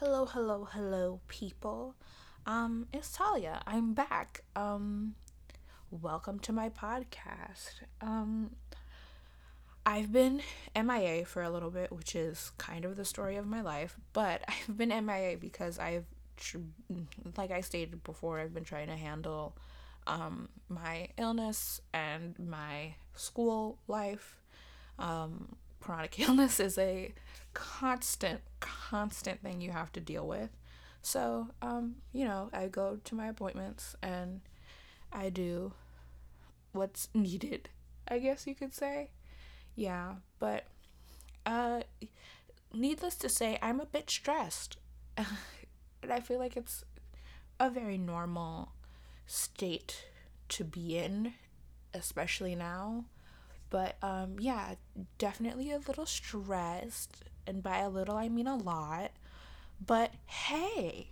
Hello, hello, hello, people. Um, it's Talia. I'm back. Um, welcome to my podcast. Um, I've been MIA for a little bit, which is kind of the story of my life, but I've been MIA because I've, tr- like I stated before, I've been trying to handle um, my illness and my school life. Um, chronic illness is a constant, constant thing you have to deal with. So, um, you know, I go to my appointments and I do what's needed, I guess you could say. Yeah, but uh needless to say, I'm a bit stressed. and I feel like it's a very normal state to be in, especially now. But um yeah, definitely a little stressed, and by a little I mean a lot. But hey,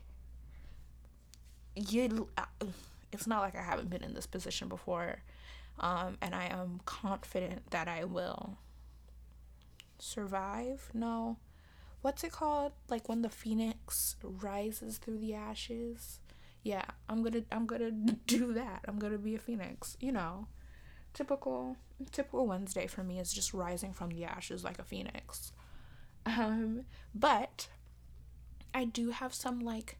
you uh, it's not like I haven't been in this position before. Um, and I am confident that I will survive. No, what's it called? Like when the phoenix rises through the ashes. Yeah, I'm gonna I'm gonna do that. I'm gonna be a phoenix. You know, typical typical Wednesday for me is just rising from the ashes like a phoenix. Um, but I do have some like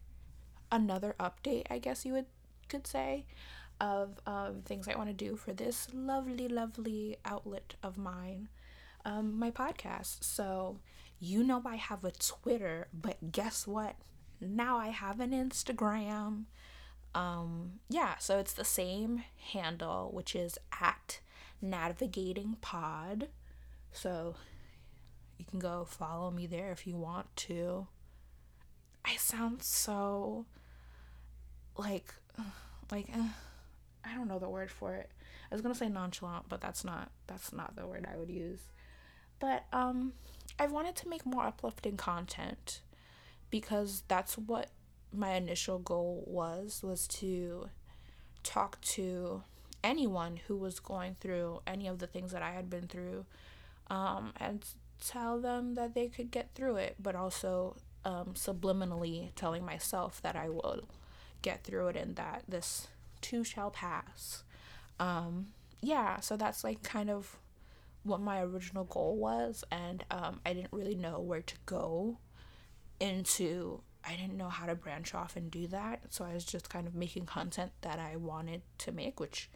another update, I guess you would could say of um, things I want to do for this lovely, lovely outlet of mine, um, my podcast. So, you know, I have a Twitter, but guess what? Now I have an Instagram. Um, yeah, so it's the same handle, which is at navigating pod. So you can go follow me there if you want to. I sound so like like uh, I don't know the word for it. I was gonna say nonchalant, but that's not that's not the word I would use. But um, I wanted to make more uplifting content because that's what my initial goal was was to talk to anyone who was going through any of the things that I had been through um, and tell them that they could get through it, but also um, subliminally telling myself that I will get through it and that this too shall pass. Um, yeah, so that's like kind of what my original goal was, and um, I didn't really know where to go into. I didn't know how to branch off and do that, so I was just kind of making content that I wanted to make, which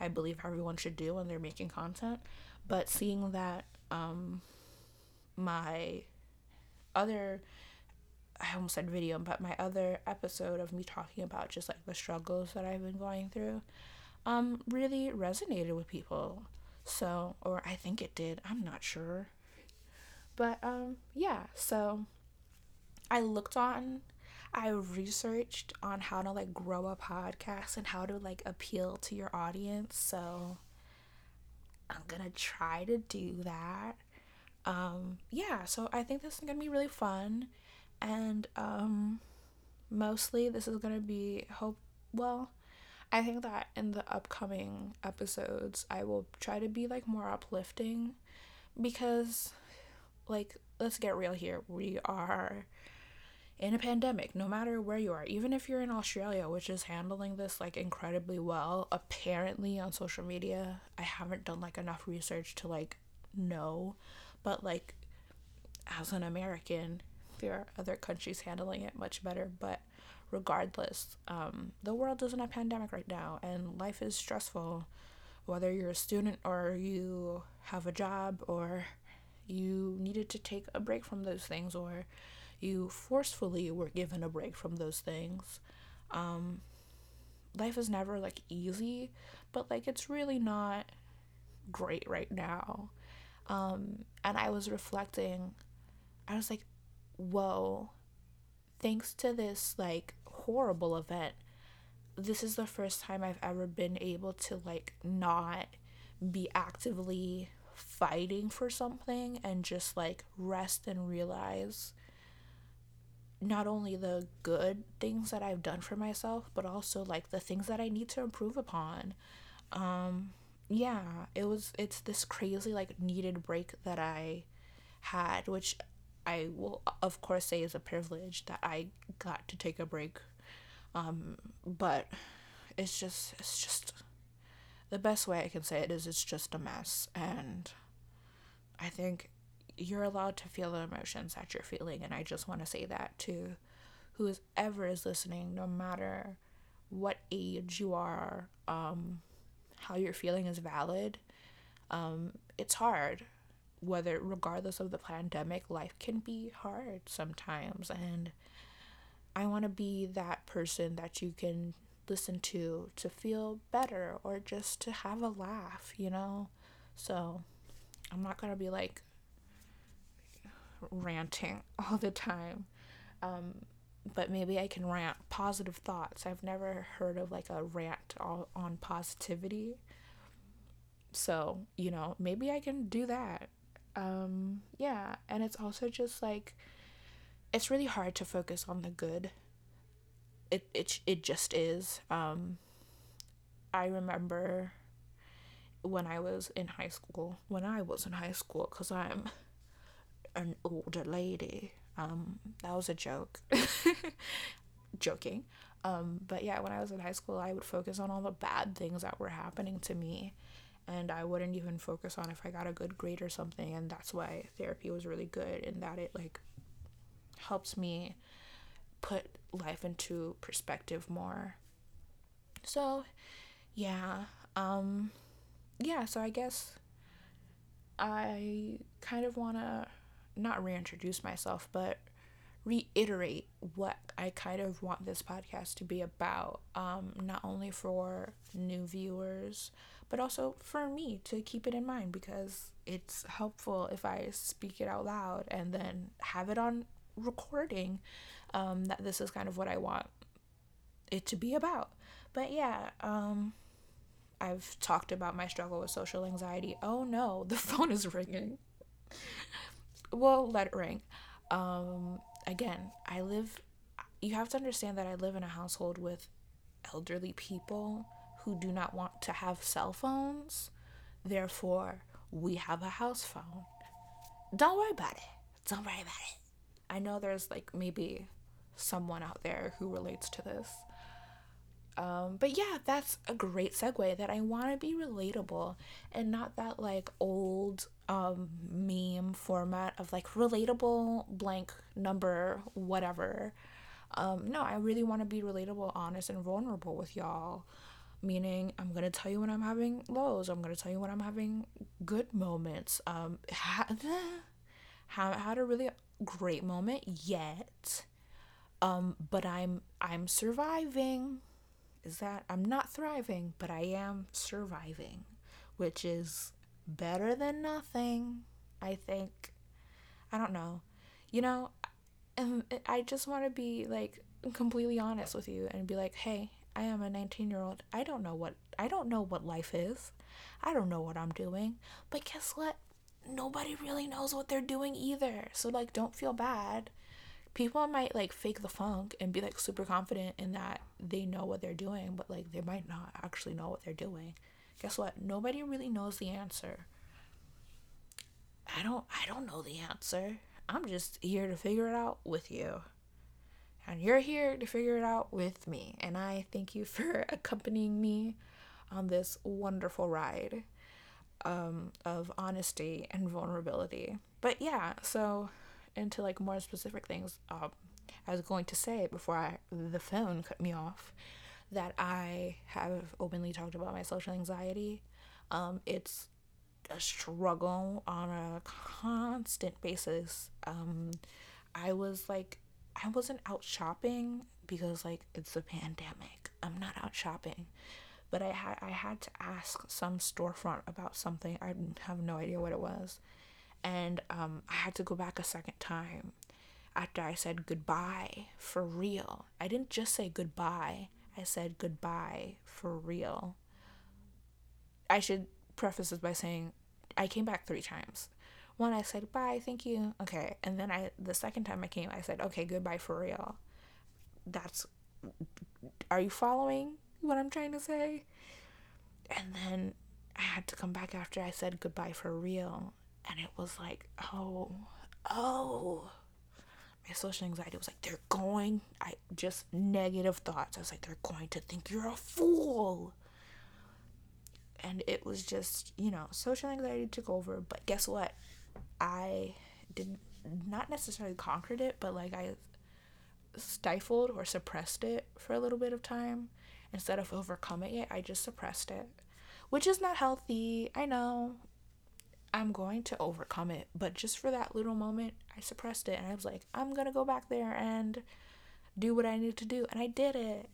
I believe everyone should do when they're making content. But seeing that um, my other I almost said video, but my other episode of me talking about just like the struggles that I've been going through um really resonated with people. So, or I think it did. I'm not sure. But um yeah, so I looked on I researched on how to like grow a podcast and how to like appeal to your audience. So I'm going to try to do that. Um yeah, so I think this is to be really fun. And um mostly this is to be hope well i think that in the upcoming episodes i will try to be like more uplifting because like let's get real here. We are in a pandemic no matter where you are. Even if you're in australia which is handling this like incredibly well apparently on social media i haven't done like enough research to like know but like as an american there are other countries handling it much better, but regardless, um, the world is in a pandemic right now and life is stressful. Whether you're a student or you have a job or you needed to take a break from those things or you forcefully were given a break from those things. Um, life is never like easy, but like it's really not great right now. Um, and I was reflecting, I was like, whoa, thanks to this like horrible event, this is the first time I've ever been able to like not be actively fighting for something and just like rest and realize not only the good things that I've done for myself, but also like the things that I need to improve upon. Um, yeah, it was, it's this crazy like needed break that I had, which I will of course say is a privilege that I got to take a break. Um, but it's just it's just the best way I can say it is it's just a mess and I think you're allowed to feel the emotions that you're feeling and I just want to say that to whoever is listening no matter what age you are um how you're feeling is valid um it's hard whether regardless of the pandemic life can be hard sometimes and I want to be that person that you can listen to to feel better or just to have a laugh, you know? So I'm not to be like ranting all the time. Um, but maybe I can rant positive thoughts. I've never heard of like a rant all on positivity. So, you know, maybe I can do that. Um, yeah, and it's also just like it's really hard to focus on the good it it it just is. Um, I remember when I was in high school. When I was in high school, cause I'm an older lady. Um, that was a joke. Joking. Um, but yeah, when I was in high school, I would focus on all the bad things that were happening to me. And I wouldn't even focus on if I got a good grade or something. And that's why therapy was really good in that it like helps me put life into perspective more. So, yeah. Um yeah, so I guess I kind of want to not reintroduce myself, but reiterate what I kind of want this podcast to be about, um, not only for new viewers, but also for me to keep it in mind because it's helpful if I speak it out loud and then have it on recording um, that this is kind of what I want it to be about. But yeah, um, I've talked about my struggle with social anxiety. Oh no, the phone is ringing. Well, let it ring. Um, again, I live, you have to understand that I live in a household with elderly people who do not want to have cell phones. Therefore, we have a house phone. Don't worry about it. Don't worry about it. I know there's like maybe someone out there who relates to this. Um, but yeah, that's a great segue that I want to be relatable and not that like old um, meme format of like relatable blank number, whatever. Um, no, I really want to be relatable, honest, and vulnerable with y'all. Meaning, I'm gonna tell you when I'm having lows. I'm gonna tell you when I'm having good moments. Um, ha- haven't had a really great moment yet um, but I'm I'm surviving. Is that I'm not thriving, but I am surviving, which is better than nothing. I think. I don't know. You know, and I just want to be like completely honest with you and be like, "Hey, I am a 19-year-old. I don't know what I don't know what life is. I don't know what I'm doing. But guess what? Nobody really knows what they're doing either. So like don't feel bad people might like fake the funk and be like super confident in that they know what they're doing, but like they might not actually know what they're doing. Guess what? Nobody really knows the answer. I don't I don't know the answer. I'm just here to figure it out with you. And you're here to figure it out with me. And I thank you for accompanying me on this wonderful ride um, of honesty and vulnerability. But yeah, so into like more specific things, um, I was going to say before I, the phone cut me off that I have openly talked about my social anxiety. Um, it's a struggle on a constant basis. Um, I was like, I wasn't out shopping because like it's a pandemic. I'm not out shopping, but I had I had to ask some storefront about something. I have no idea what it was, and um, I had to go back a second time after I said goodbye for real. I didn't just say goodbye, I said goodbye for real. I should preface this by saying I came back three times. One, I said bye, thank you, okay, and then I the second time I came, I said okay, goodbye for real. That's, are you following what I'm trying to say? And then I had to come back after I said goodbye for real, and it was like, oh, oh, my social anxiety was like, they're going, I just negative thoughts. I was like, they're going to think you're a fool. And it was just, you know, social anxiety took over. But guess what? I did not necessarily conquered it, but like I stifled or suppressed it for a little bit of time. Instead of overcoming it, I just suppressed it, which is not healthy. I know. I'm going to overcome it, but just for that little moment, I suppressed it and I was like, I'm going to go back there and do what I need to do. And I did it.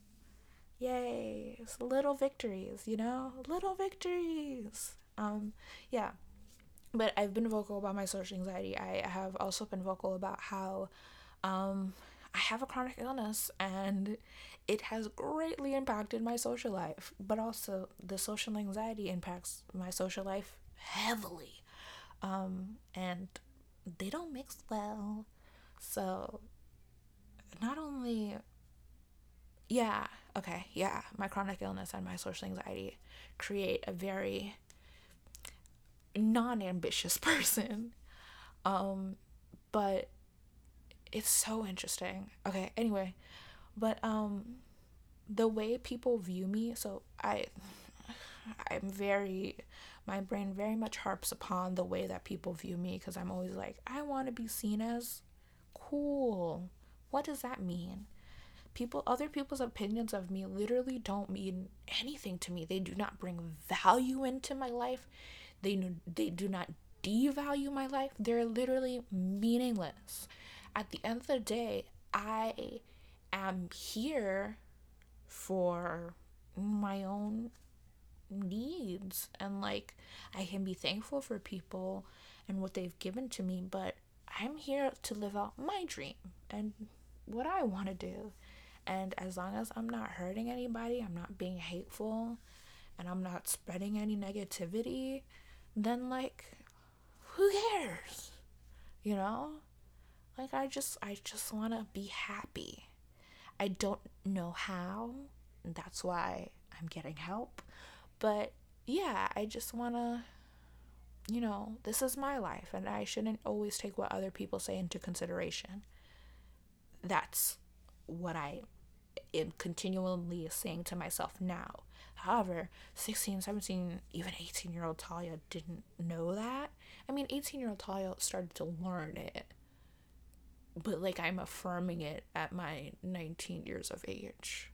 Yay. It's little victories, you know? Little victories. Um, yeah. But I've been vocal about my social anxiety. I have also been vocal about how um I have a chronic illness and it has greatly impacted my social life, but also the social anxiety impacts my social life heavily. Um, and they don't mix well. So, not only, yeah, okay, yeah, my chronic illness and my social anxiety create a very non ambitious person. Um, but it's so interesting. Okay, anyway, but um the way people view me, so I I'm very my brain very much harps upon the way that people view me because I'm always like, I want to be seen as cool. What does that mean? People other people's opinions of me literally don't mean anything to me. They do not bring value into my life. They they do not devalue my life. They're literally meaningless at the end of the day, I am here for my own needs and like I can be thankful for people and what they've given to me, but I'm here to live out my dream and what I want to do. And as long as I'm not hurting anybody, I'm not being hateful, and I'm not spreading any negativity, then like who cares? You know? Like I just I just want to be happy. I don't know how. That's why I'm getting help. But yeah, I just want to you know, this is my life and I shouldn't always take what other people say into consideration. That's what I am continually saying to myself now. However, 16, 17, even 18 year old Talia didn't know that. I mean, 18 year old Talia started to learn it but like I'm affirming it at my 19 years of age.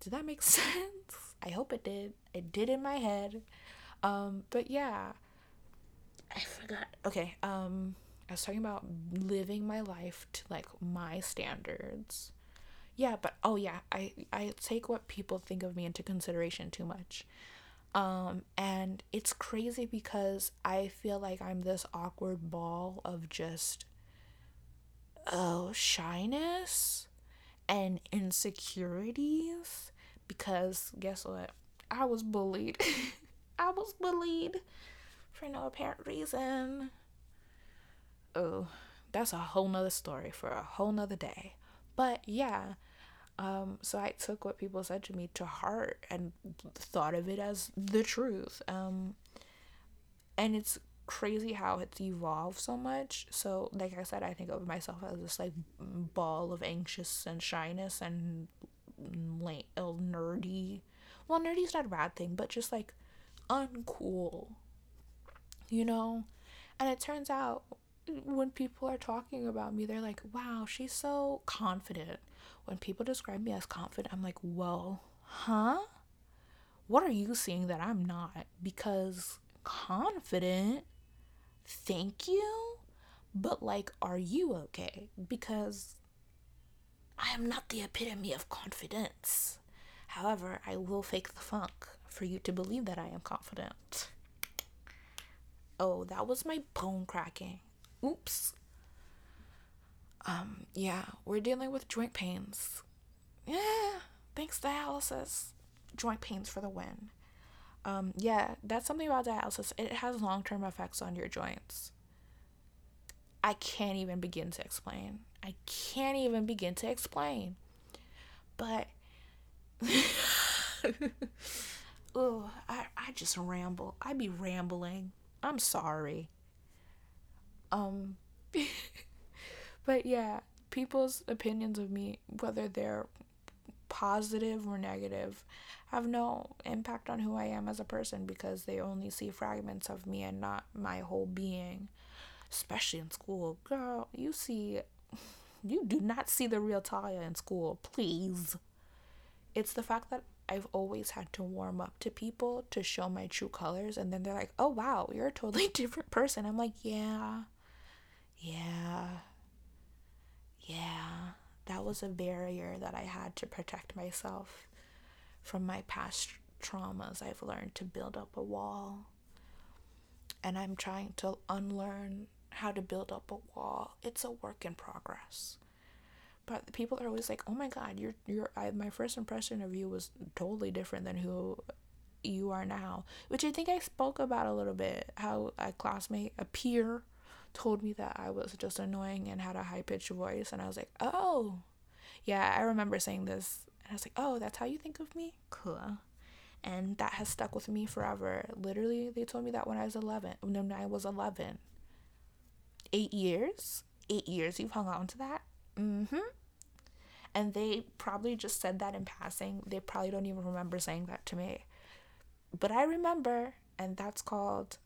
Did that make sense? I hope it did. It did in my head. Um, but yeah. I forgot. Okay, um I was talking about living my life to like my standards. Yeah, but oh yeah, I I take what people think of me into consideration too much. Um and it's crazy because I feel like I'm this awkward ball of just oh, shyness and insecurities because guess what? I was bullied. I was bullied for no apparent reason. Oh, that's a whole nother story for a whole nother day. But yeah, um, so I took what people said to me to heart and thought of it as the truth. Um, and it's crazy how it's evolved so much. So, like I said, I think of myself as this like ball of anxious and shyness and like nerdy. Well, nerdy's not a bad thing, but just like uncool, you know. And it turns out when people are talking about me, they're like, "Wow, she's so confident." When people describe me as confident, I'm like, "Whoa, huh? What are you seeing that I'm not?" Because confident thank you, but like, are you okay? Because I am not the epitome of confidence. However, I will fake the funk for you to believe that I am confident. Oh, that was my bone cracking. Oops. Um, yeah, we're dealing with joint pains. Yeah, thanks dialysis. Joint pains for the win. Um, yeah, that's something about dialysis. It has long term effects on your joints. I can't even begin to explain. I can't even begin to explain. But I, I just ramble. I be rambling. I'm sorry. Um but yeah, people's opinions of me, whether they're positive or negative, have no impact on who I am as a person because they only see fragments of me and not my whole being. Especially in school. Girl, you see, you do not see the real Talia in school, please. It's the fact that I've always had to warm up to people to show my true colors, and then they're like, oh wow, you're a totally different person. I'm like, yeah, yeah, yeah. That was a barrier that I had to protect myself from my past traumas, I've learned to build up a wall. And I'm trying to unlearn how to build up a wall. It's a work in progress. But people are always like, "Oh my god, you're you're I, my first impression of you was totally different than who you are now." Which I think I spoke about a little bit how a classmate, a peer told me that I was just annoying and had a high pitched voice and I was like, "Oh." Yeah, I remember saying this and I was like, oh, that's how you think of me? Cool. And that has stuck with me forever. Literally, they told me that when I was 11. When I was 11. Eight years? Eight years you've hung on to that? Mm hmm. And they probably just said that in passing. They probably don't even remember saying that to me. But I remember, and that's called,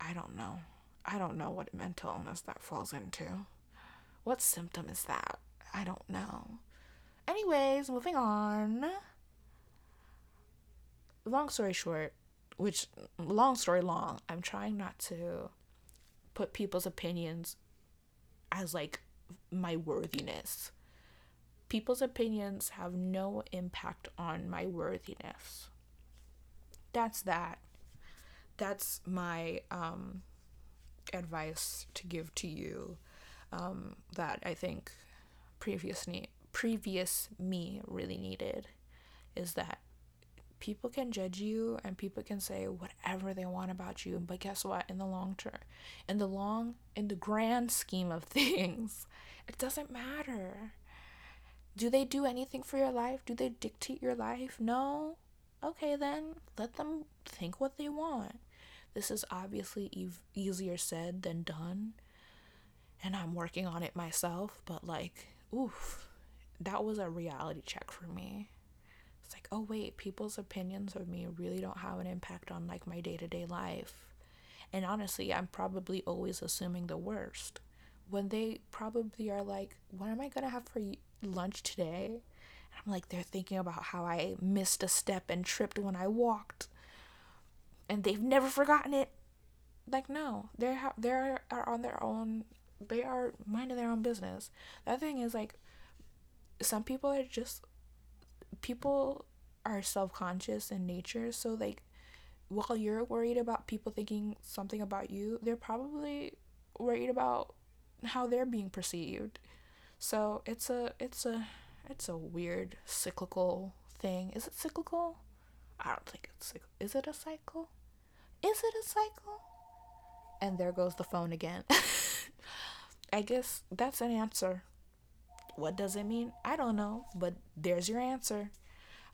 I don't know. I don't know what mental illness that falls into. What symptom is that? I don't know. Anyways, moving on. Long story short, which long story long, I'm trying not to put people's opinions as like my worthiness. People's opinions have no impact on my worthiness. That's that. That's my um advice to give to you um that I think previously previous me really needed is that people can judge you and people can say whatever they want about you but guess what? In the long term in the long in the grand scheme of things it doesn't matter. Do they do anything for your life? Do they dictate your life? No? Okay then let them think what they want. This is obviously easier said than done and i'm working on it myself but like oof that was a reality check for me. Like, oh wait, people's opinions of me really don't have an impact on like my day-to-day life. And honestly, I'm probably always assuming the worst. When they probably are like, what am I going to have for lunch today? And I'm like, they're thinking about how I missed a step and tripped when I walked. And they've never forgotten it. Like, no, they're, ha- they're on their own. They are minding their own business. That thing is like, some people are just people are self-conscious in nature so like while you're worried about people thinking something about you they're probably worried about how they're being perceived. So it's a it's a it's a weird cyclical thing. Is it cyclical? I don't think it's cyclical. is it a cycle? Is it a cycle? And there goes the phone again. I guess that's an answer what does it mean? I don't know, but there's your answer.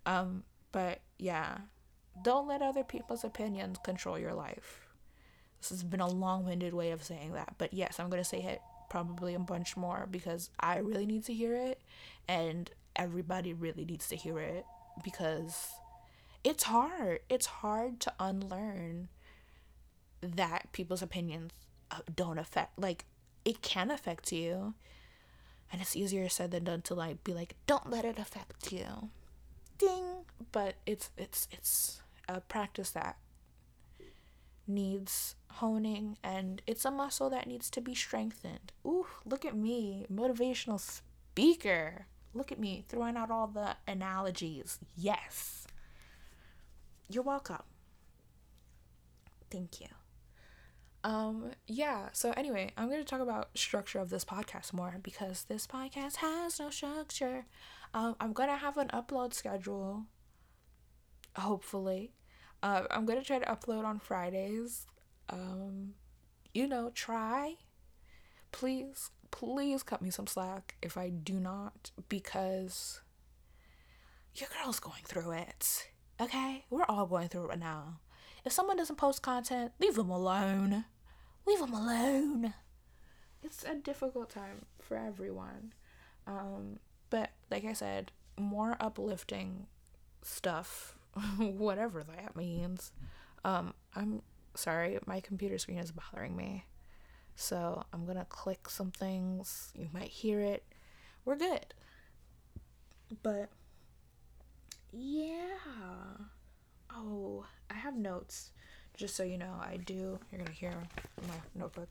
Um, but yeah, don't let other people's opinions control your life. This has been a long winded way of saying that, but yes, I'm going to say it probably a bunch more because I really need to hear it and everybody really needs to hear it because it's hard. It's hard to unlearn that people's opinions uh, don't affect, like, it can affect you and it's easier said than done to like be like don't let it affect you. Ding. But it's it's it's a practice that needs honing and it's a muscle that needs to be strengthened. Ooh look at me motivational speaker. Look at me throwing out all the analogies. Yes. You're welcome. Thank you um, yeah, so anyway, I'm going to talk about structure of this podcast more because this podcast has no structure. Um, I'm going to have an upload schedule, hopefully. Uh, I'm going to try to upload on Fridays. Um, you know, try. Please, please cut me some slack if I do not because your girl's going through it. Okay? We're all going through it right now. If someone doesn't post content, leave them alone. Leave them alone. it's a difficult time for everyone. Um, but like I said, more uplifting stuff, whatever that means. Um, I'm sorry, my computer screen is bothering me. So I'm gonna click some things. You might hear it. We're good. But yeah. Oh, I have notes. Just so you know, I do. You're gonna hear my notebook.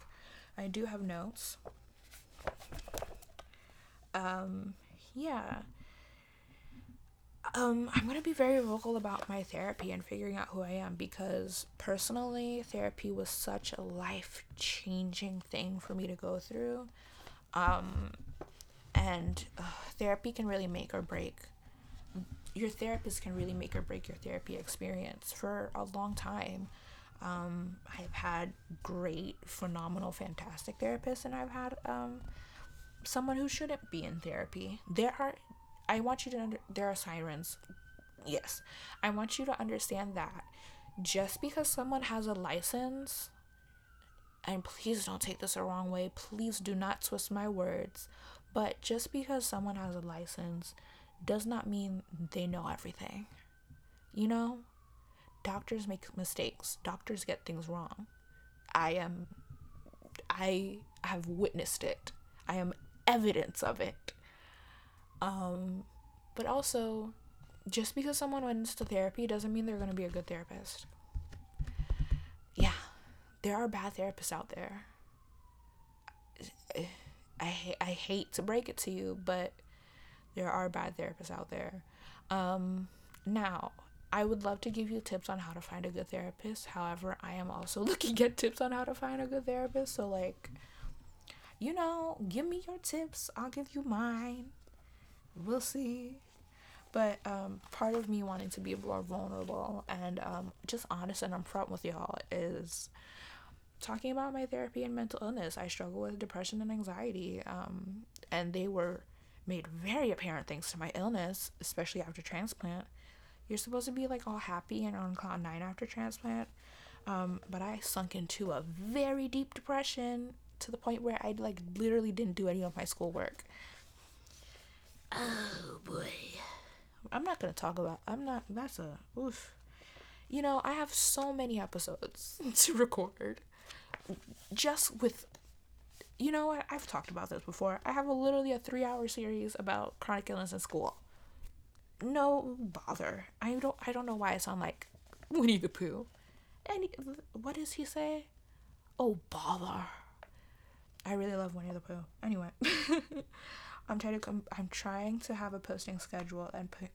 I do have notes. Um, yeah. Um, I'm gonna be very vocal about my therapy and figuring out who I am because personally, therapy was such a life changing thing for me to go through. Um, and uh, therapy can really make or break. Your therapist can really make or break your therapy experience for a long time. Um, I've had great, phenomenal, fantastic therapists, and I've had um, someone who shouldn't be in therapy. There are, I want you to under, there are sirens. Yes, I want you to understand that just because someone has a license, and please don't take this the wrong way, please do not twist my words, but just because someone has a license does not mean they know everything. You know, doctors make mistakes, doctors get things wrong. I am, I have witnessed it, I am evidence of it. Um, but also, just because someone went into therapy doesn't mean they're going to be a good therapist. Yeah, there are bad therapists out there. I, I hate to break it to you, but there are bad therapists out there. Um, now, I would love to give you tips on how to find a good therapist. However, I am also looking at tips on how to find a good therapist. So, like, you know, give me your tips. I'll give you mine. We'll see. But um, part of me wanting to be more vulnerable and um, just honest and upfront with y'all is talking about my therapy and mental illness. I struggle with depression and anxiety, um, and they were made very apparent thanks to my illness, especially after transplant. You're supposed to be like all happy and on cloud nine after transplant, um, but I sunk into a very deep depression to the point where I like literally didn't do any of my schoolwork. Oh boy. I'm not gonna talk about. I'm not. That's a oof. You know, I have so many episodes to record just with you know what? I've talked about this before. I have a literally a three hour series about chronic illness in school. No bother. I don't i don't know why i sound like winnie the pooh. And what does he say? Oh bother. I really love winnie the pooh. Anyway i'm trying to come i'm trying to have a posting schedule and put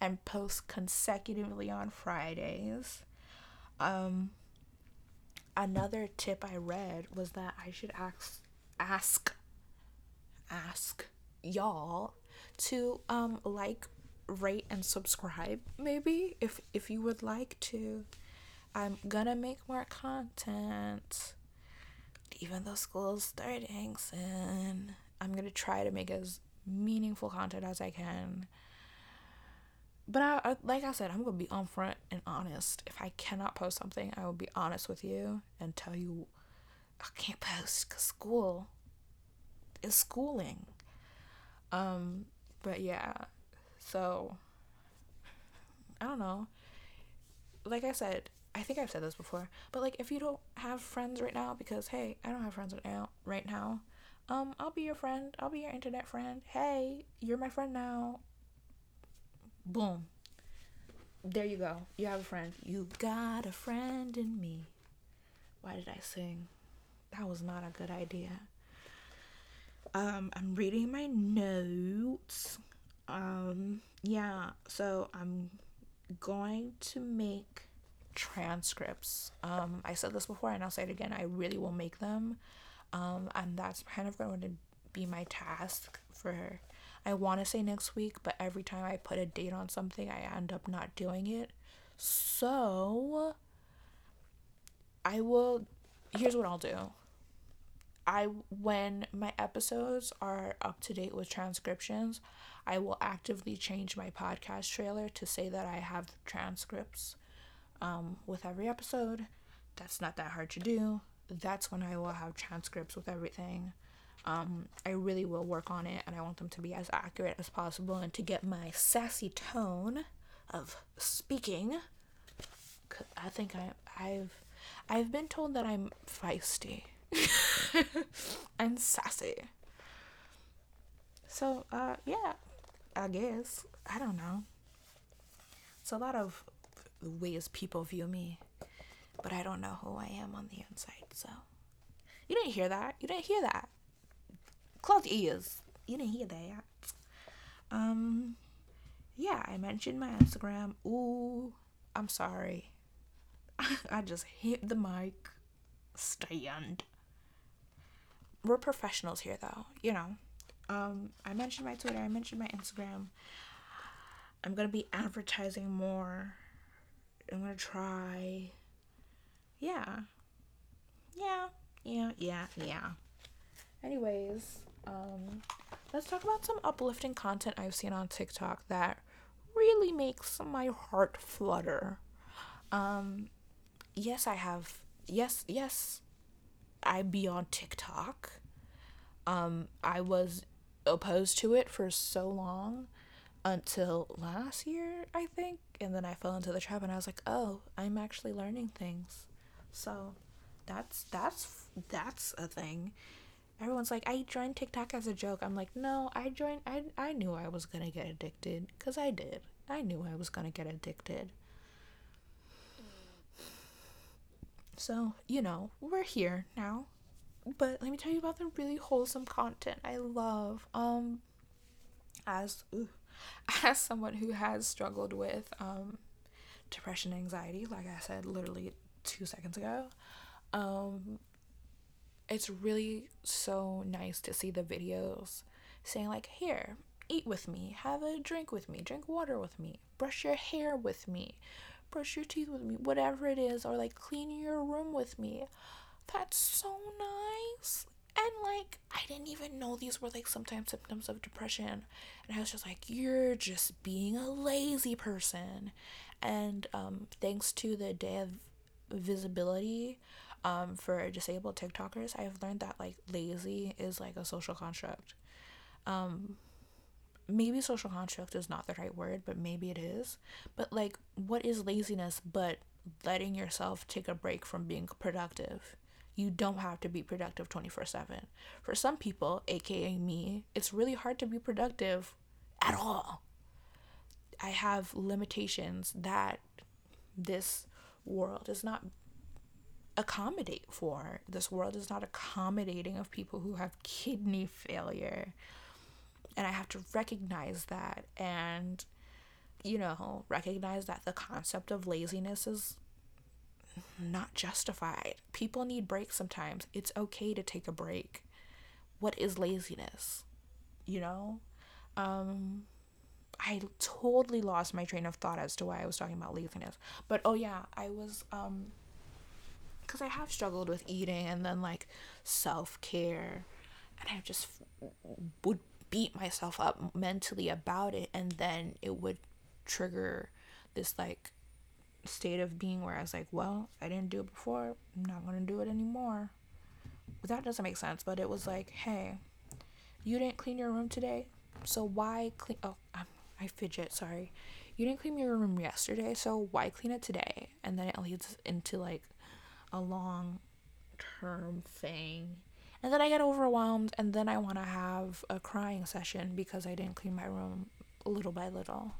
and post consecutively on fridays. Um another tip I read was that I should ask ask ask y'all to um like rate and subscribe maybe if if you would like to. I'm gonna make more content even though school's starting soon. I'm gonna try to make as meaningful content as i can but I, I, like I said, I'm gonna be upfront and honest. If I cannot post something, I will be honest with you and tell you I can't post because school is schooling. Um, but yeah, so I don't know. Like I said, I think I've said this before, but like if you don't have friends right now, because hey, I don't have friends right now. Right now, um, I'll be your friend. I'll be your internet friend. Hey, you're my friend now Boom. There you go. You have a friend. You got a friend in me. Why did I sing? That was not a good idea. Um, I'm reading my notes. Um, yeah, so I'm going to make transcripts. Um, I said this before and I'll say it again. I really will make them. Um, and that's kind of going to be my task for I want to say next week, but every time I put a date on something, I end up not doing it. So I will here's what I'll do. I when my episodes are up to date with transcriptions, I will actively change my podcast trailer to say that I have transcripts um, with every episode. That's not that hard to do. that's when I will have transcripts with everything. Um, I really will work on it and I want them to be as accurate as possible and to get my sassy tone of speaking. I think I I've I've been told that I'm feisty and sassy. So uh yeah, I guess I don't know. It's a lot of ways people view me, but I don't know who I am on the inside. So you didn't hear that. You didn't hear that. Close ears. You didn't hear that. Um, yeah, I mentioned my Instagram. Ooh, I'm sorry. I just hit the mic stand. We're professionals here, though. You know. Um, I mentioned my Twitter. I mentioned my Instagram. I'm gonna be advertising more. I'm gonna try. Yeah. Yeah. Yeah. Yeah. Yeah. Anyways, um, let's talk about some uplifting content I've seen on TikTok that really makes my heart flutter. Um, yes, I have. Yes, yes, I be on TikTok. Um, I was opposed to it for so long until last year, I think, and then I fell into the trap and I was like, "Oh, I'm actually learning things." So, that's that's that's a thing everyone's like i joined tiktok as a joke. I'm like no i joined i, I knew i was gonna get addicted because i did. I knew i was gonna get addicted. So you know we're here now. But let me tell you about the really wholesome content i love. Um as ooh, as someone who has struggled with um depression anxiety like i said literally two seconds ago um it's really so nice to see the videos saying like here eat with me have a drink with me drink water with me brush your hair with me brush your teeth with me whatever it is or like clean your room with me. That's so nice. And like i didn't even know these were like sometimes symptoms of depression. And i was just like you're just being a lazy person. And um thanks to the day of visibility um, for disabled TikTokers, I've learned that like lazy is like a social construct. Um, maybe social construct is not the right word, but maybe it is. But like, what is laziness but letting yourself take a break from being productive? You don't have to be productive 24 7. For some people, aka me, it's really hard to be productive at all. I have limitations that this world is not accommodate for. This world is not accommodating of people who have kidney failure. And I have to recognize that and, you know, recognize that the concept of laziness is not justified. People need breaks sometimes. It's okay to take a break. What is laziness? You know? Um, I totally lost my train of thought as to why I was talking about laziness. But oh yeah, I was um because I have struggled with eating and then like self care, and I just would beat myself up mentally about it, and then it would trigger this like state of being where I was like, well, I didn't do it before, I'm not gonna do it anymore. That doesn't make sense, but it was like, hey, you didn't clean your room today, so why clean? Oh, I'm, I fidget. Sorry, you didn't clean your room yesterday, so why clean it today? And then it leads into like a long term thing. And then I get overwhelmed and then I want to have a crying session because I didn't clean my room little by little.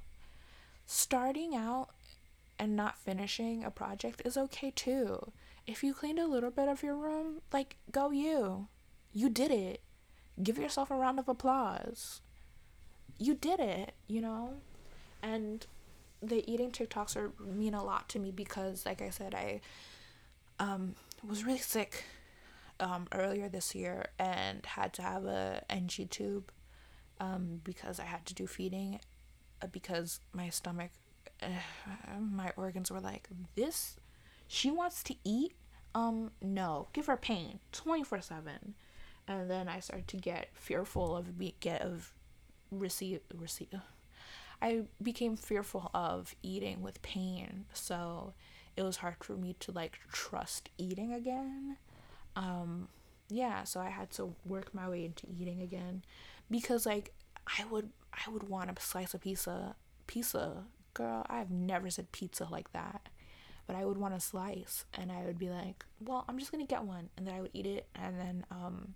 Starting out and not finishing a project is okay too. If you cleaned a little bit of your room, like, go you. You did it. Give yourself a round of applause. You did it, you know? And the eating TikToks are mean a lot to me because, like I said, I um, was really sick um, earlier this year and had to have a NG tube um, because I had to do feeding uh, because my stomach, uh, my organs were like, this, she wants to eat? Um, no, give her pain 24 7. And then I started to get fearful of be get of receive receive. I became fearful of eating with pain, so it was hard for me to like trust eating again. Um, yeah, so I had to work my way into eating again because like I would I would want a slice of pizza pizza girl I've never said pizza like that but I would want a slice and I would be like well I'm just gonna get one and then I would eat it and then um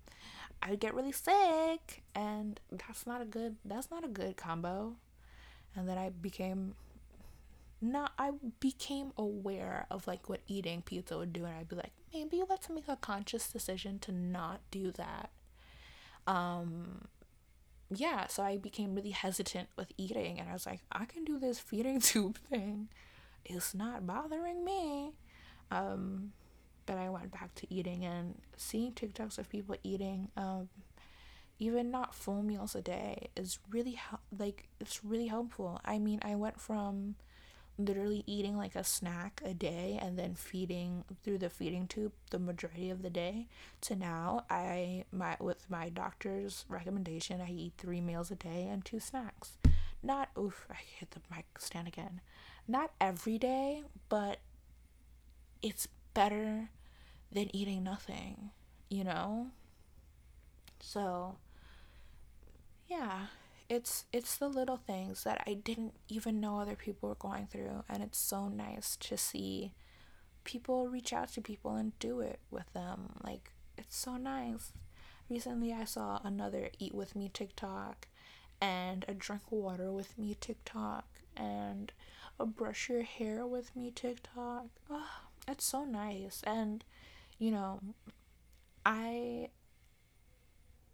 I would get really sick and that's not a good that's not a good combo and then I became not I became aware of like what eating pizza would do and I'd be like maybe let's make a conscious decision to not do that. Um yeah so I became really hesitant with eating and I was like I can do this feeding tube thing. It's not bothering me. Um but I went back to eating and seeing TikToks of people eating um even not full meals a day is really like it's really helpful. I mean, I went from literally eating like a snack a day and then feeding through the feeding tube the majority of the day to now I my with my doctor's recommendation I eat 3 meals a day and two snacks. Not oof, I hit the mic stand again. Not every day, but it's better than eating nothing, you know? So yeah, it's it's the little things that I didn't even know other people were going through and it's so nice to see people reach out to people and do it with them. Like it's so nice. Recently I saw another eat with me TikTok and a drink water with me TikTok and a brush your hair with me TikTok. Oh, it's so nice and you know I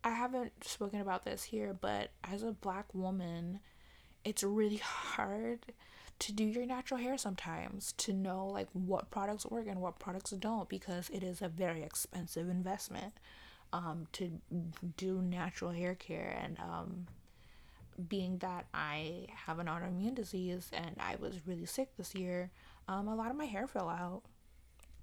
I haven't spoken about this here, but as a black woman, it's really hard to do your natural hair sometimes to know like what products work and what products don't because it is a very expensive investment um, to do natural hair care. And um, being that I have an autoimmune disease and I was really sick this year, um, a lot of my hair fell out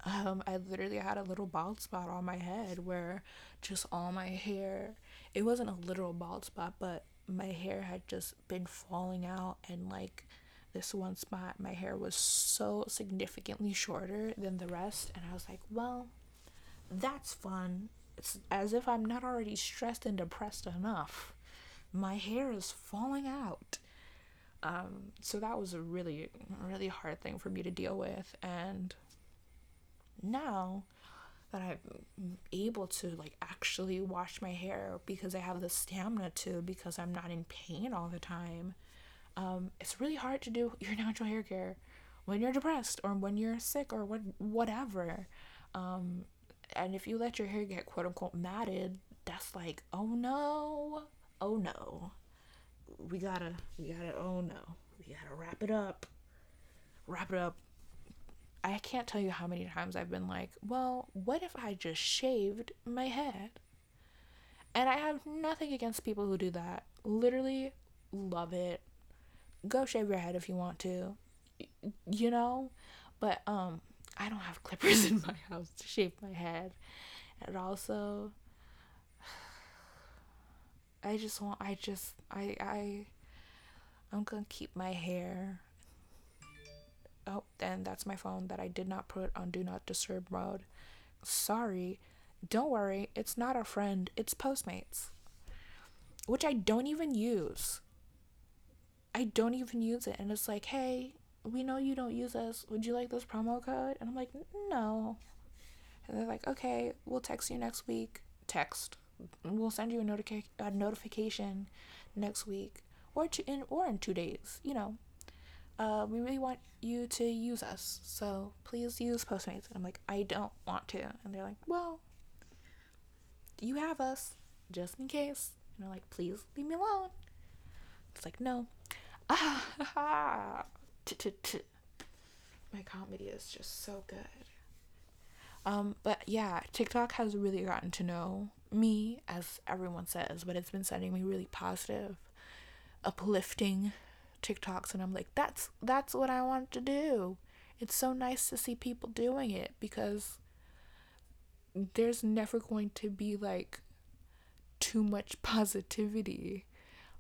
um, I literally had a little bald spot on my head where just all my hair, it wasn't a literal bald spot, but my hair had just been falling out and like this one spot my hair was so significantly shorter than the rest and I was like, well, that's fun. It's as if I'm not already stressed and depressed enough. My hair is falling out. Um, so that was a really, really hard thing for me to deal with and now that I'm able to like actually wash my hair because I have the stamina to because I'm not in pain all the time. Um, it's really hard to do your natural hair care when you're depressed or when you're sick or what whatever. Um, and if you let your hair get quote unquote matted, that's like oh no, oh no, we gotta we gotta oh no, we gotta wrap it up, wrap it up I can't tell you how many times I've been like, well, what if I just shaved my head? And I have nothing against people who do that. Literally love it. Go shave your head if you want to. You know? But um I don't have clippers in my house to shave my head. And also I just want I just I I I'm going to keep my hair Oh, and that's my phone that I did not put on do not disturb mode. Sorry. Don't worry, it's not a friend, it's Postmates. Which I don't even use. I don't even use it. And it's like, hey, we know you don't use us. Would you like this promo code? And I'm like, no. And they're like, okay, we'll text you next week. Text. We'll send you a, notica- a notification next week or to in or in two days. You know, uh, we really want you to use us, so please use Postmates. And I'm like, I don't want to. And they're like, well, you have us, just in case. And they're like, please leave me alone. It's like, no. My comedy is just so good. Um, but yeah, TikTok has really gotten to know me, as everyone says, but it's been sending me really positive, uplifting TikToks and I'm like that's that's what I want to do. It's so nice to see people doing it because there's never going to be like too much positivity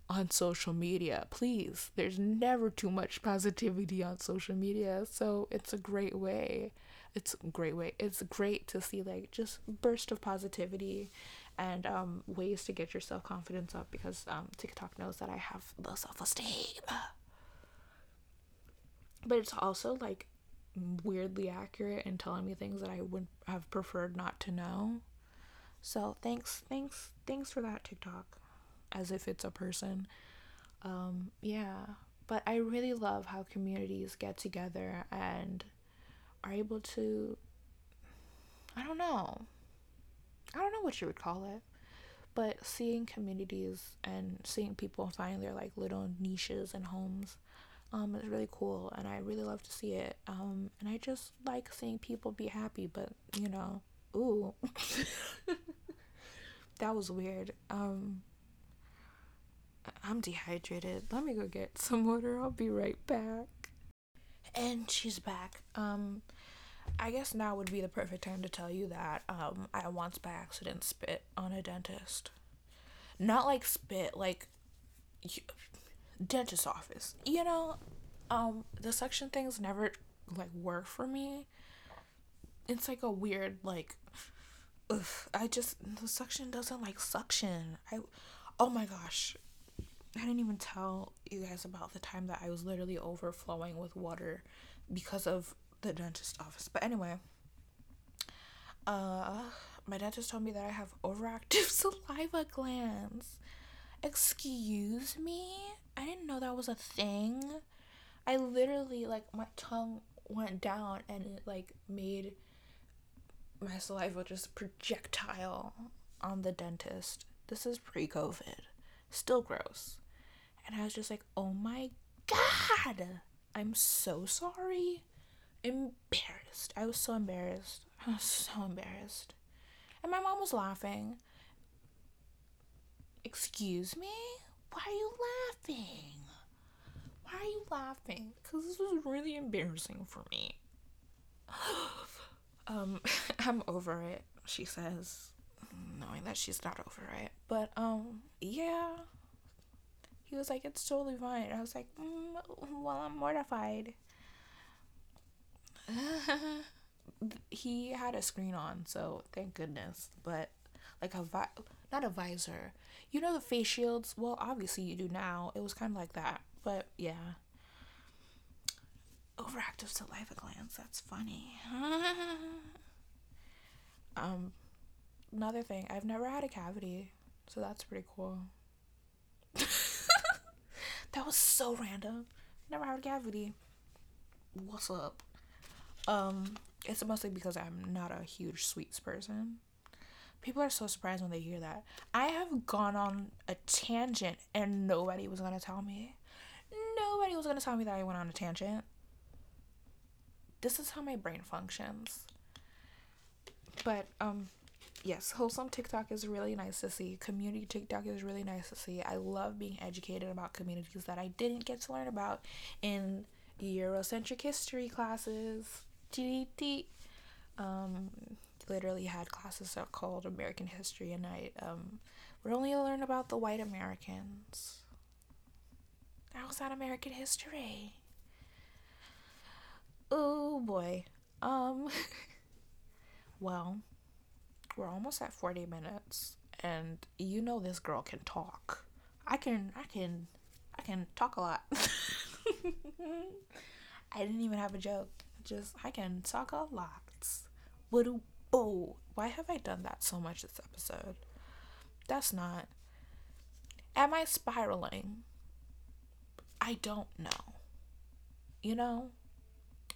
on social media. Please, there's never too much positivity on social media. So it's a great way it's a great way it's great to see like just burst of positivity and um ways to get your self-confidence up because um tiktok knows that i have low self-esteem. But it's also like weirdly accurate and telling me things that i would have preferred not to know. So thanks thanks thanks for that tiktok as if it's a person. Um yeah. But i really love how communities get together and are able to I don't know. I don't know what you would call it. But seeing communities and seeing people find their like little niches and homes um is really cool and I really love to see it. Um and I just like seeing people be happy, but you know, ooh. that was weird. Um I'm dehydrated. Let me go get some water. I'll be right back. And she's back. Um, I guess now would be the perfect time to tell you that um, I once by accident spit on a dentist. Not like spit, like dentist office. You know, um, the suction things never like work for me. It's like a weird like. Ugh, I just the suction doesn't like suction. I, oh my gosh, I didn't even tell you guys about the time that I was literally overflowing with water because of the dentist office. But anyway, uh, my dentist told me that I have overactive saliva glands. Excuse me? I didn't know that was a thing. I literally, like, my tongue went down and it, like, made my saliva just projectile on the dentist. This is pre COVID. Still gross. And I was just like, oh my god, I'm so sorry. Embarrassed. I was so embarrassed. I was so embarrassed. And my mom was laughing. Excuse me? Why are you laughing? Why are you laughing? Because this was really embarrassing for me. um, I'm over it, she says, knowing that she's not over it. But, um, yeah. He was like, it's totally fine. I was like, mm, well, I'm mortified. he had a screen on, so thank goodness. But like a vi- not a visor. You know the face shields? Well, obviously you do now. It was kind of like that. But yeah. Overactive saliva glands. That's funny. um another thing, I've never had a cavity, so that's pretty cool. That was so random. Never had a cavity. What's up? Um, it's mostly because I'm not a huge sweets person. People are so surprised when they hear that. I have gone on a tangent and nobody was gonna tell me. Nobody was gonna tell me that I went on a tangent. This is how my brain functions. But um yes, wholesome TikTok is really nice to see. Community TikTok is really nice to see. I love being educated about communities that I didn't get to learn about in Eurocentric history classes. GDT. Um, literally had classes called American history, and I um, would only learn about the white Americans. That was not American history. Oh boy. Um. well we're almost at 40 minutes and you know this girl can talk. I can I can I can talk a lot. I didn't even have a joke. Just I can talk a lot. What oh why have I done that so much this episode? That's not Am I spiraling? I don't know. You know?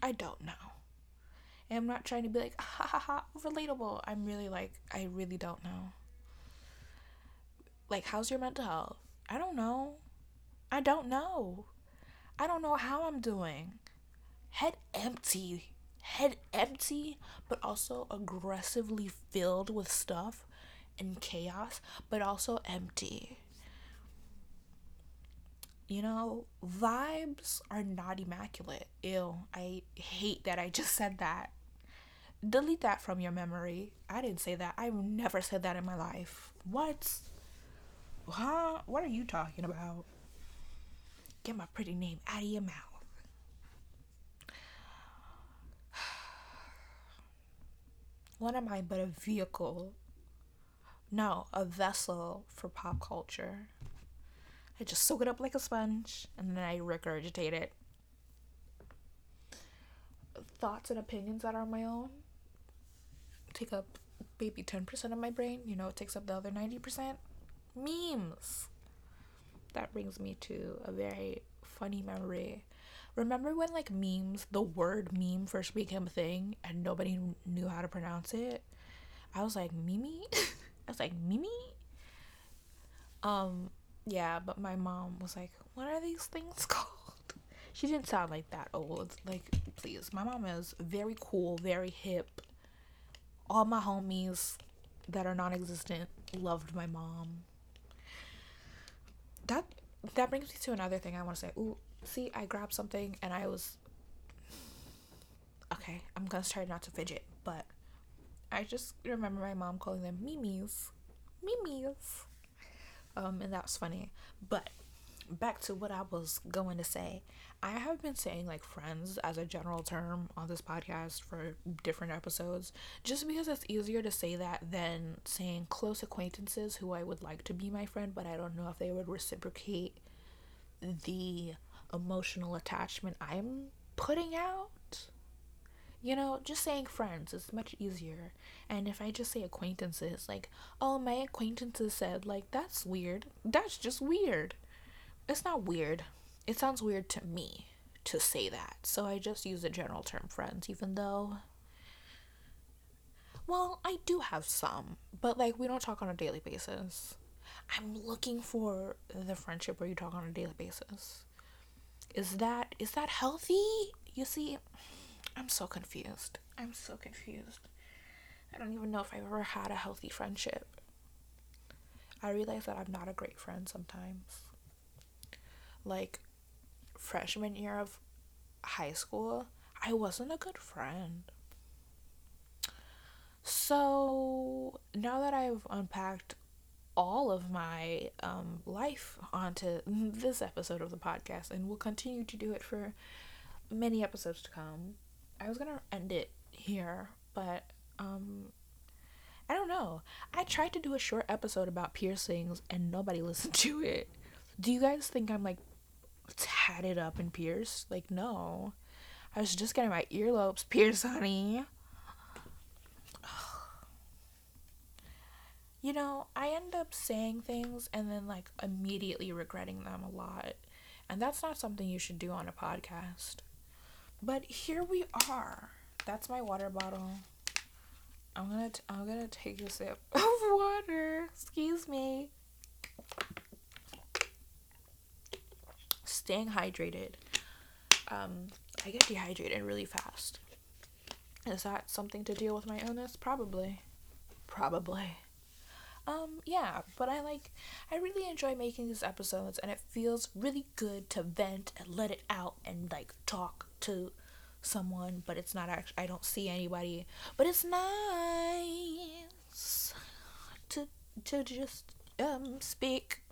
I don't know. And I'm not trying to be like, ha ha ha, relatable. I'm really like, I really don't know. Like, how's your mental health? I don't know. I don't know. I don't know how I'm doing. Head empty. Head empty, but also aggressively filled with stuff and chaos, but also empty. You know, vibes are not immaculate. Ew, I hate that I just said that delete that from your memory. I didn't say that. I've never said that in my life. What? Huh? What are you talking about? Get my pretty name out of your mouth. What am I but a vehicle? No, a vessel for pop culture. I just soak it up like a sponge and then I regurgitate it. Thoughts and opinions that are my own take up maybe 10% of my brain. You know, it takes up the other 90%. Memes. That brings me to a very funny memory. Remember when, like, memes, the word meme first became a thing and nobody knew how to pronounce it? I was like, Mimi? I was like, Mimi? Um, yeah, but my mom was like, What are these things called? She didn't sound like that old. Like, please. My mom is very cool, very hip. All my homies that are non existent loved my mom. That that brings me to another thing I want to say. Ooh, see, I grabbed something and I was okay. I'm gonna try not to fidget, but I just remember my mom calling them mimis, mimis, um, and that was funny. But back to what I was going to say. I have been saying like friends as a general term on this podcast for different episodes just because it's easier to say that than saying close acquaintances who I would like to be my friend, but I don't know if they would reciprocate the emotional attachment I'm putting out. You know, just saying friends is much easier. And if I just say acquaintances, like, oh, my acquaintances said, like, that's weird. That's just weird. It's not weird. It sounds weird to me to say that. So I just use the general term friends, even though. Well, I do have some, but like, we don't talk on a daily basis. I'm looking for the friendship where you talk on a daily basis. Is that is that healthy? You see, I'm so confused. I'm so confused. I don't even know if I've ever had a healthy friendship. I realize that I'm not a great friend sometimes. Like freshman year of high school, I wasn't a good friend. So now that I've unpacked all of my um, life onto this episode of the podcast and will continue to do it for many episodes to come. I was gonna end it here, but um, I don't know. I tried to do a short episode about piercings and nobody listened to it. Do you guys think I'm like tatted up and pierced? Like, no. I was just getting my earlobes pierced, honey. You know, I end up saying things and then like immediately regretting them a lot. And that's not something you should do on a podcast. But here we are. That's my water bottle. I'm to I'm to take a sip of water. Excuse me. Staying hydrated. Um I get dehydrated really fast. Is that something to deal with my illness? Probably. Probably um yeah but i like i really enjoy making these episodes and it feels really good to vent and let it out and like talk to someone but it's not actually i don't see anybody. But it's nice to to just um speak.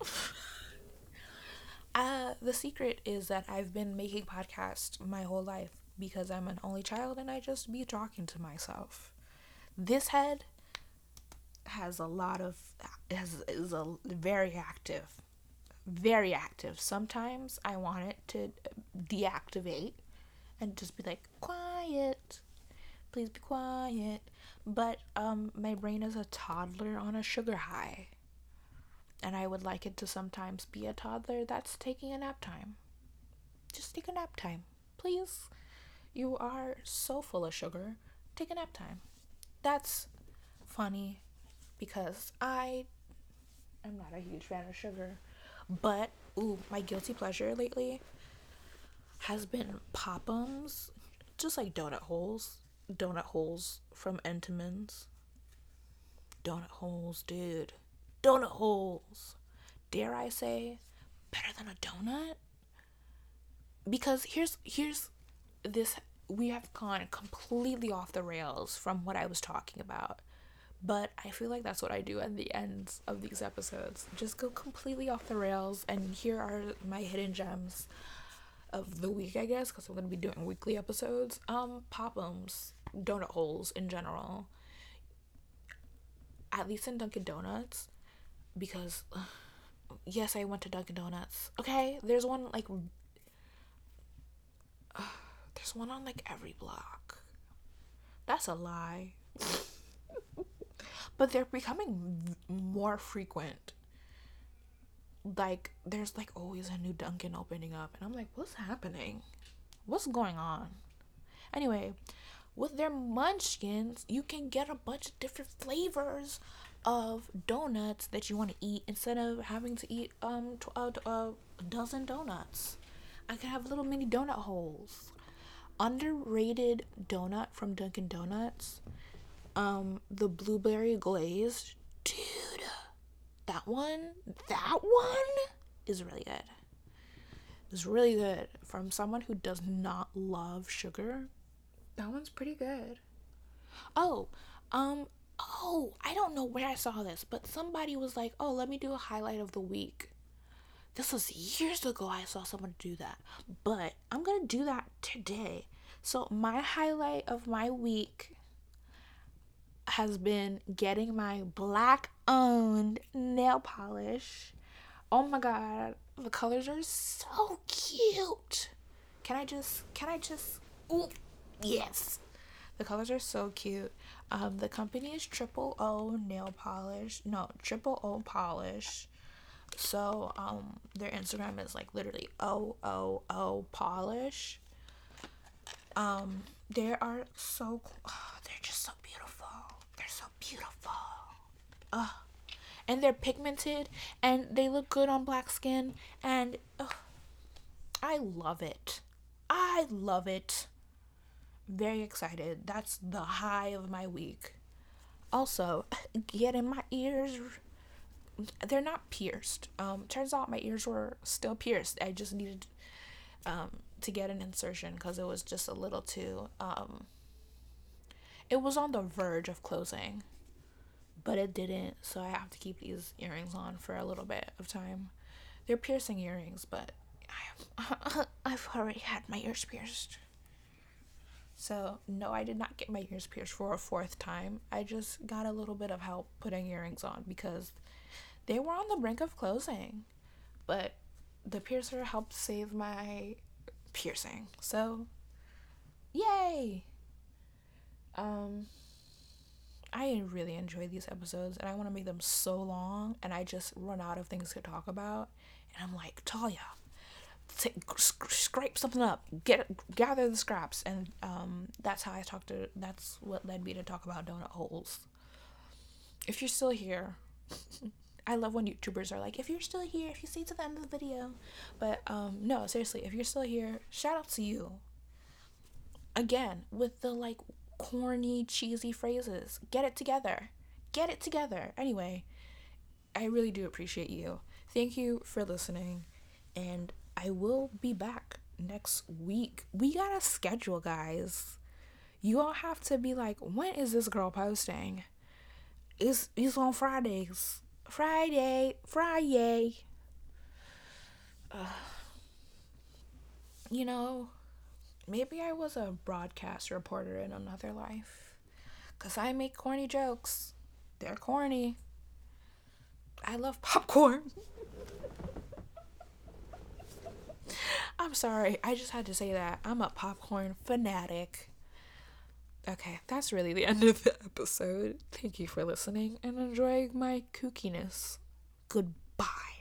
Uh the secret is that i've been making podcasts my whole life because i'm an only child and i just be talking to myself. This head has a lot of has is a very active very active. Sometimes i want it to deactivate and just be like quiet. Please be quiet. But um my brain is a toddler on a sugar high. And i would like it to sometimes be a toddler that's taking a nap time. Just take a nap time. Please. You are so full of sugar. Take a nap time. That's funny because I am not a huge fan of sugar. But ooh, my guilty pleasure lately has been Pop'ems, just like donut holes, donut holes from Entenmann's. Donut holes, dude. Donut holes. Dare I say, better than a donut? Because here's here's this we have gone completely off the rails from what I was talking about. But I feel like that's what I do at the ends of these episodes. Just go completely off the rails, and here are my hidden gems of the week, I guess, because I'm gonna be doing weekly episodes. Um, Pop'ems, donut holes in general. at least in Dunkin' Donuts, because yes, I went to Dunkin' Donuts. Okay, there's one like there's one on like every block. That's a lie. but they're becoming more frequent. Like there's like always a new Dunkin' opening up and I'm like, what's happening? What's going on? Anyway, with their munchkins, you can get a bunch of different flavors of donuts that you want to eat instead of having to eat um tw- uh, uh, a dozen donuts. I could have little mini donut holes. Underrated donut from Dunkin' Donuts. Um, the blueberry glazed, dude. That one, that one is really good. It's really good from someone who does not love sugar. That one's pretty good. Oh, um, oh, I don't know where I saw this, but somebody was like, oh, let me do a highlight of the week. This was years ago I saw someone do that, but I'm gonna do that today. So, my highlight of my week has been getting my black owned nail polish. Oh my god, the colors are so cute. Can I just, can I just, ooh, yes. The colors are so cute. Um, the company is Triple O Nail Polish. No, Triple O Polish. So, um, their Instagram is like literally O O O Polish. Um, they are so, oh, they're just so beautiful. So beautiful. Ugh. And they're pigmented and they look good on black skin. And ugh, I love it. I love it. Very excited. That's the high of my week. Also, getting my ears they're not pierced. Um, turns out my ears were still pierced. I just needed um, to get an insertion because it was just a little too. Um, it was on the verge of closing, but it didn't. So I have to keep these earrings on for a little bit of time. They're piercing earrings, but I, I've already had my ears pierced. So, no, I did not get my ears pierced for a fourth time. I just got a little bit of help putting earrings on because they were on the brink of closing. But the piercer helped save my piercing. So, yay! Um, I really enjoy these episodes and I want to make them so long and I just run out of things to talk about. And I'm like, Talia, scrape something up, get gather the scraps, and um, that's how I talked to. That's what led me to talk about donut holes. If you're still here, I love when YouTubers are like, if you're still here, if you stay to the end of the video. But um, no, seriously, if you're still here, shout out to you. Again, with the like corny, cheesy phrases. Get it together. Get it together. Anyway, I really do appreciate you. Thank you for listening. And I will be back next week. We got a schedule, guys. You all have to be like, when is this girl posting? Is it's on Fridays. Friday, Friday. Uh, you know, maybe I was a broadcast reporter in another life. Because I make corny jokes. They're corny. I love popcorn. I'm sorry. I just had to say that. I'm a popcorn fanatic. Okay, that's really the end of the episode. Thank you for listening and enjoying my kookiness. Goodbye.